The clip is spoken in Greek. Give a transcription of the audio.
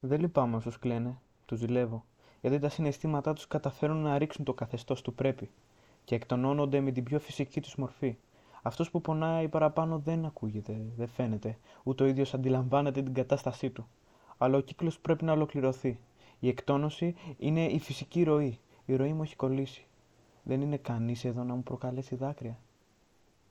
Δεν λυπάμαι όσους κλαίνε, τους ζηλεύω, γιατί τα συναισθήματά τους καταφέρουν να ρίξουν το καθεστώς του πρέπει και εκτονώνονται με την πιο φυσική τους μορφή. Αυτός που πονάει παραπάνω δεν ακούγεται, δεν φαίνεται, ούτε ο ίδιος αντιλαμβάνεται την κατάστασή του. Αλλά ο κύκλος πρέπει να ολοκληρωθεί. Η εκτόνωση είναι η φυσική ροή. Η ροή μου έχει κολλήσει. Δεν είναι κανείς εδώ να μου προκαλέσει δάκρυα.